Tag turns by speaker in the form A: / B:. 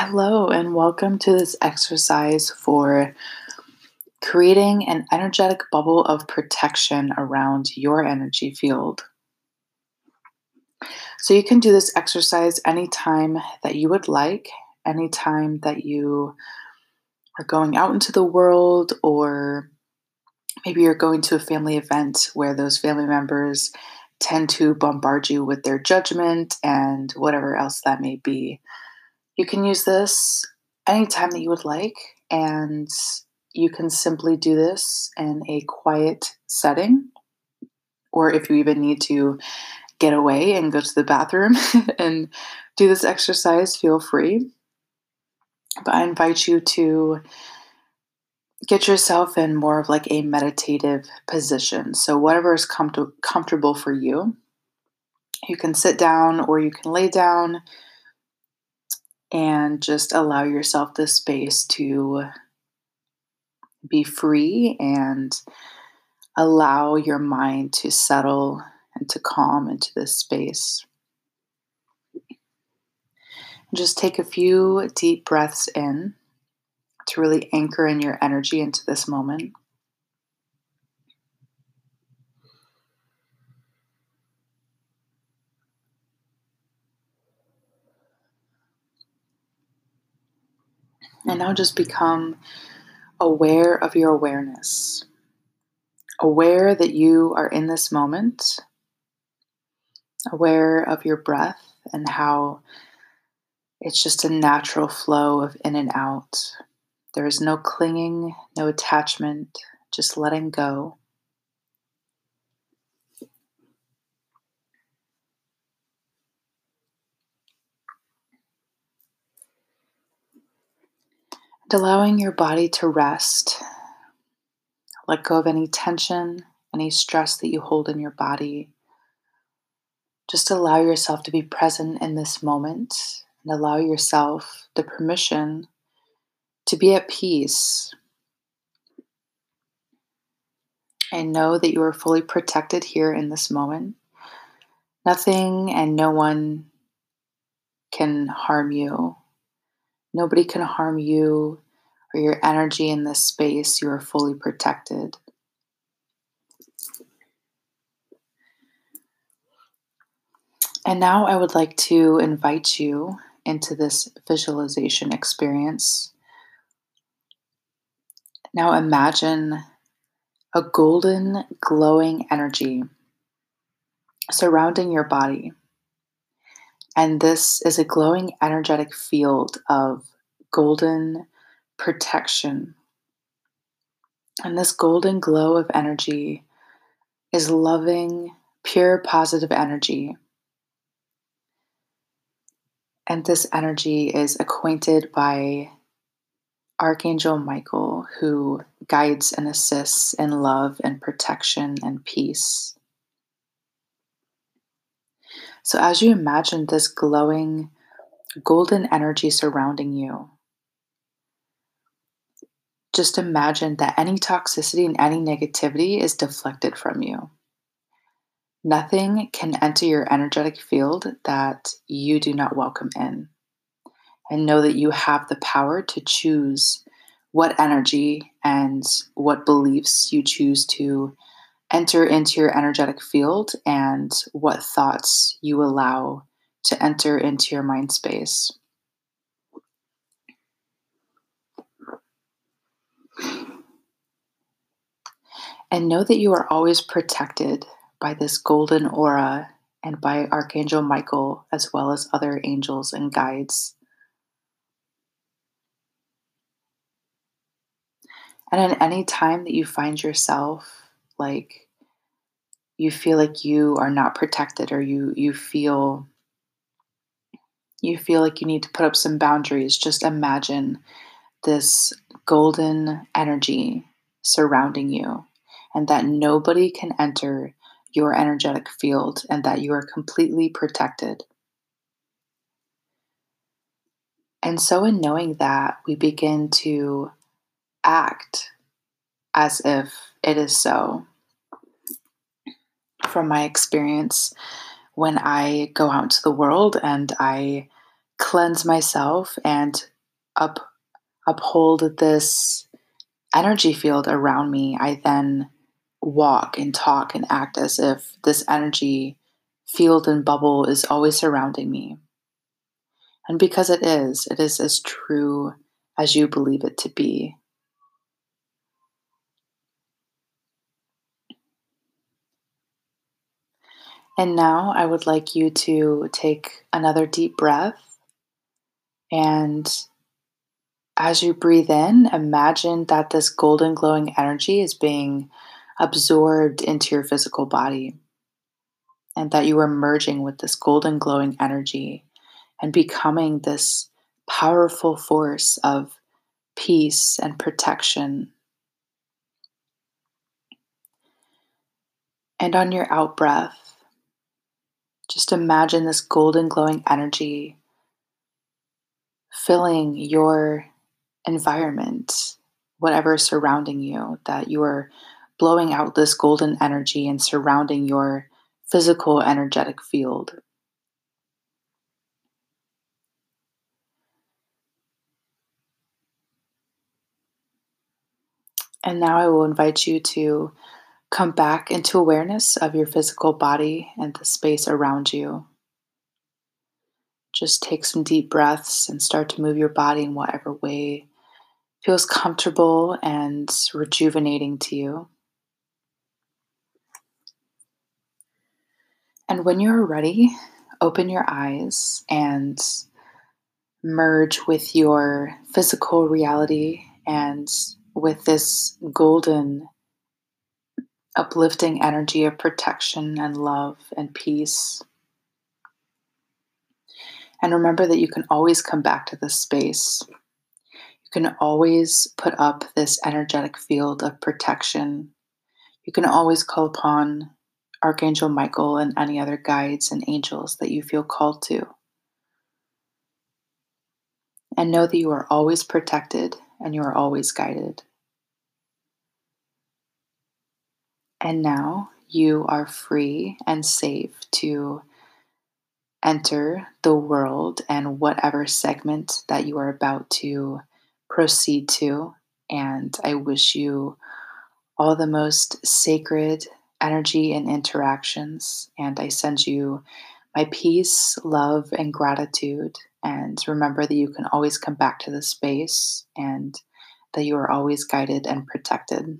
A: Hello, and welcome to this exercise for creating an energetic bubble of protection around your energy field. So, you can do this exercise anytime that you would like, anytime that you are going out into the world, or maybe you're going to a family event where those family members tend to bombard you with their judgment and whatever else that may be. You can use this anytime that you would like, and you can simply do this in a quiet setting. Or if you even need to get away and go to the bathroom and do this exercise, feel free. But I invite you to get yourself in more of like a meditative position. So, whatever is com- comfortable for you, you can sit down or you can lay down and just allow yourself the space to be free and allow your mind to settle and to calm into this space. Just take a few deep breaths in to really anchor in your energy into this moment. And now just become aware of your awareness. Aware that you are in this moment. Aware of your breath and how it's just a natural flow of in and out. There is no clinging, no attachment, just letting go. Allowing your body to rest. Let go of any tension, any stress that you hold in your body. Just allow yourself to be present in this moment and allow yourself the permission to be at peace. And know that you are fully protected here in this moment. Nothing and no one can harm you Nobody can harm you or your energy in this space. You are fully protected. And now I would like to invite you into this visualization experience. Now imagine a golden, glowing energy surrounding your body. And this is a glowing, energetic field of golden protection. And this golden glow of energy is loving, pure, positive energy. And this energy is acquainted by Archangel Michael, who guides and assists in love and protection and peace. So, as you imagine this glowing golden energy surrounding you, just imagine that any toxicity and any negativity is deflected from you. Nothing can enter your energetic field that you do not welcome in. And know that you have the power to choose what energy and what beliefs you choose to enter into your energetic field and what thoughts you allow to enter into your mind space. And know that you are always protected by this golden aura and by Archangel Michael, as well as other angels and guides. And at any time that you find yourself like you feel like you are not protected or you you feel you feel like you need to put up some boundaries just imagine this golden energy surrounding you and that nobody can enter your energetic field and that you are completely protected and so in knowing that we begin to act as if it is so. From my experience, when I go out into the world and I cleanse myself and up, uphold this energy field around me, I then walk and talk and act as if this energy field and bubble is always surrounding me. And because it is, it is as true as you believe it to be. And now I would like you to take another deep breath. And as you breathe in, imagine that this golden glowing energy is being absorbed into your physical body and that you are merging with this golden glowing energy and becoming this powerful force of peace and protection. And on your out breath, just imagine this golden glowing energy filling your environment, whatever is surrounding you, that you are blowing out this golden energy and surrounding your physical energetic field. And now I will invite you to come back into awareness of your physical body and the space around you. Just take some deep breaths and start to move your body in whatever way feels comfortable and rejuvenating to you. And when you're ready, open your eyes and merge with your physical reality and with this golden, uplifting energy of protection and love and peace. And remember that you can always come back to this space. You can always put up this energetic field of protection. You can always call upon Archangel Michael and any other guides and angels that you feel called to. And know that you are always protected and you are always guided. And now you are free and safe to enter the world and whatever segment that you are about to proceed to. And I wish you all the most sacred energy and interactions. And I send you my peace, love, and gratitude. And remember that you can always come back to this space and that you are always guided and protected.